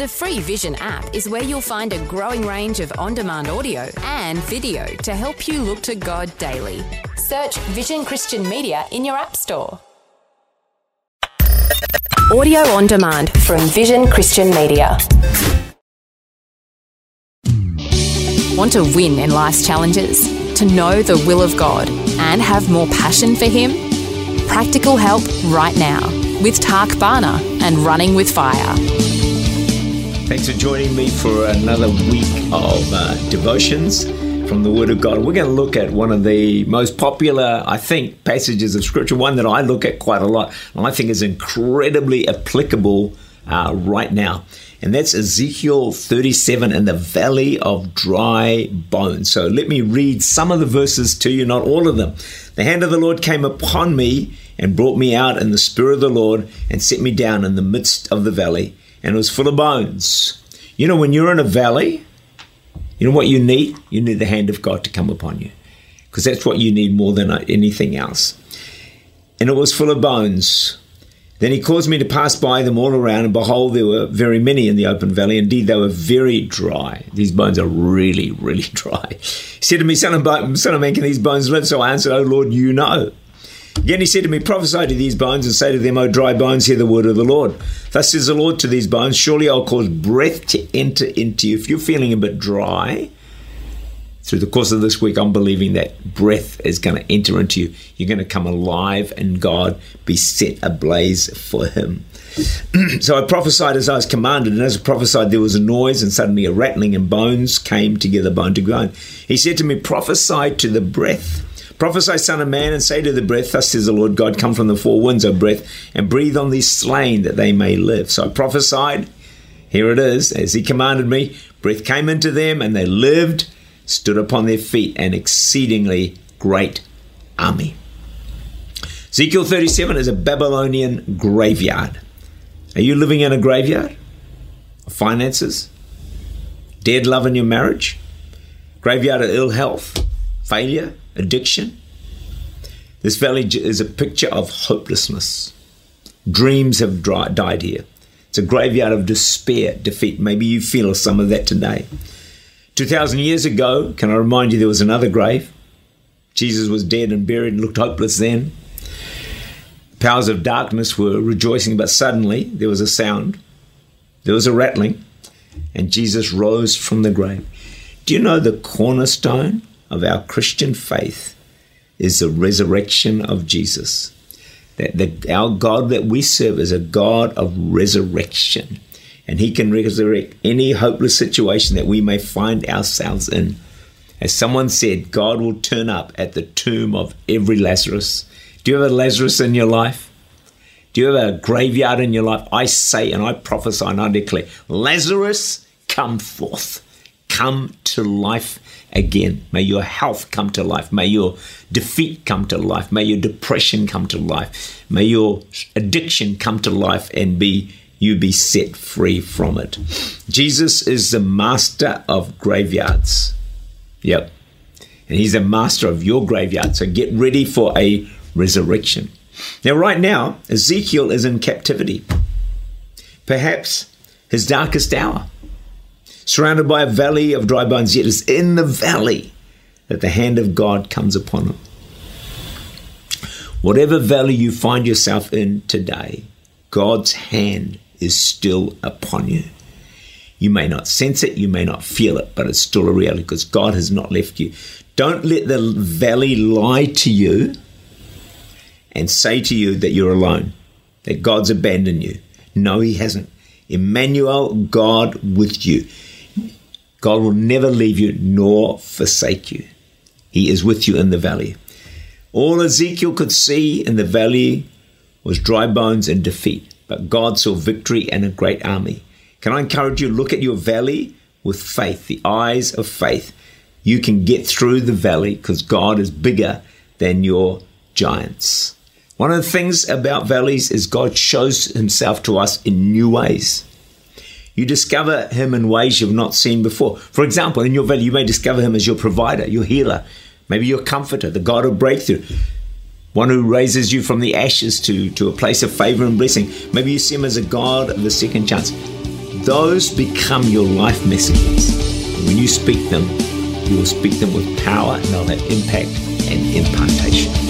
The free Vision app is where you'll find a growing range of on demand audio and video to help you look to God daily. Search Vision Christian Media in your App Store. Audio on demand from Vision Christian Media. Want to win in life's challenges? To know the will of God and have more passion for Him? Practical help right now with Tak Bhana and Running with Fire. Thanks for joining me for another week of uh, devotions from the Word of God. We're going to look at one of the most popular, I think, passages of Scripture, one that I look at quite a lot, and I think is incredibly applicable uh, right now. And that's Ezekiel 37 in the valley of dry bones. So let me read some of the verses to you, not all of them. The hand of the Lord came upon me and brought me out in the spirit of the Lord and set me down in the midst of the valley, and it was full of bones. You know, when you're in a valley, you know what you need? You need the hand of God to come upon you because that's what you need more than uh, anything else. And it was full of bones. Then he caused me to pass by them all around, and behold, there were very many in the open valley. Indeed, they were very dry. These bones are really, really dry. He said to me, Son of, son of man, can these bones live? So I answered, Oh Lord, you know. Again he said to me, Prophesy to these bones and say to them, O dry bones, hear the word of the Lord. Thus says the Lord to these bones, Surely I'll cause breath to enter into you. If you're feeling a bit dry, through the course of this week, I'm believing that breath is going to enter into you. You're going to come alive and God be set ablaze for Him. so I prophesied as I was commanded, and as I prophesied, there was a noise, and suddenly a rattling, and bones came together, bone to bone. He said to me, Prophesy to the breath Prophesy, Son of Man, and say to the breath, Thus says the Lord God, come from the four winds, O breath, and breathe on these slain that they may live. So I prophesied, here it is, as he commanded me. Breath came into them, and they lived, stood upon their feet, an exceedingly great army. Ezekiel 37 is a Babylonian graveyard. Are you living in a graveyard? Finances? Dead love in your marriage? Graveyard of ill health? Failure? addiction. This valley is a picture of hopelessness. Dreams have dry, died here. It's a graveyard of despair, defeat. Maybe you feel some of that today. 2,000 years ago, can I remind you, there was another grave? Jesus was dead and buried and looked hopeless then. Powers of darkness were rejoicing, but suddenly there was a sound, there was a rattling, and Jesus rose from the grave. Do you know the cornerstone of our Christian faith is the resurrection of Jesus. That our God that we serve is a God of resurrection, and He can resurrect any hopeless situation that we may find ourselves in. As someone said, God will turn up at the tomb of every Lazarus. Do you have a Lazarus in your life? Do you have a graveyard in your life? I say and I prophesy and I declare, Lazarus, come forth, come to life again. May your health come to life. May your defeat come to life. May your depression come to life. May your addiction come to life and be you be set free from it. Jesus is the master of graveyards. Yep. And he's the master of your graveyard. So get ready for a resurrection. Now, right now, Ezekiel is in captivity. Perhaps his darkest hour surrounded by a valley of dry bones, yet it's in the valley that the hand of God comes upon him. Whatever valley you find yourself in today, God's hand is still upon you. You may not sense it, you may not feel it, but it's still a reality because God has not left you. Don't let the valley lie to you and say to you that you're alone, that God's abandoned you. No, He hasn't. Emmanuel, God with you. God will never leave you nor forsake you. He is with you in the valley. All Ezekiel could see in the valley was dry bones and defeat, but God saw victory and a great army. Can I encourage you look at your valley with faith, the eyes of faith. You can get through the valley because God is bigger than your giants. One of the things about valleys is God shows himself to us in new ways. You discover him in ways you've not seen before. For example, in your valley, you may discover him as your provider, your healer, maybe your comforter, the God of breakthrough, one who raises you from the ashes to, to a place of favor and blessing. Maybe you see him as a God of the second chance. those become your life messages. When you speak them, you will speak them with power and they'll have impact and impartation.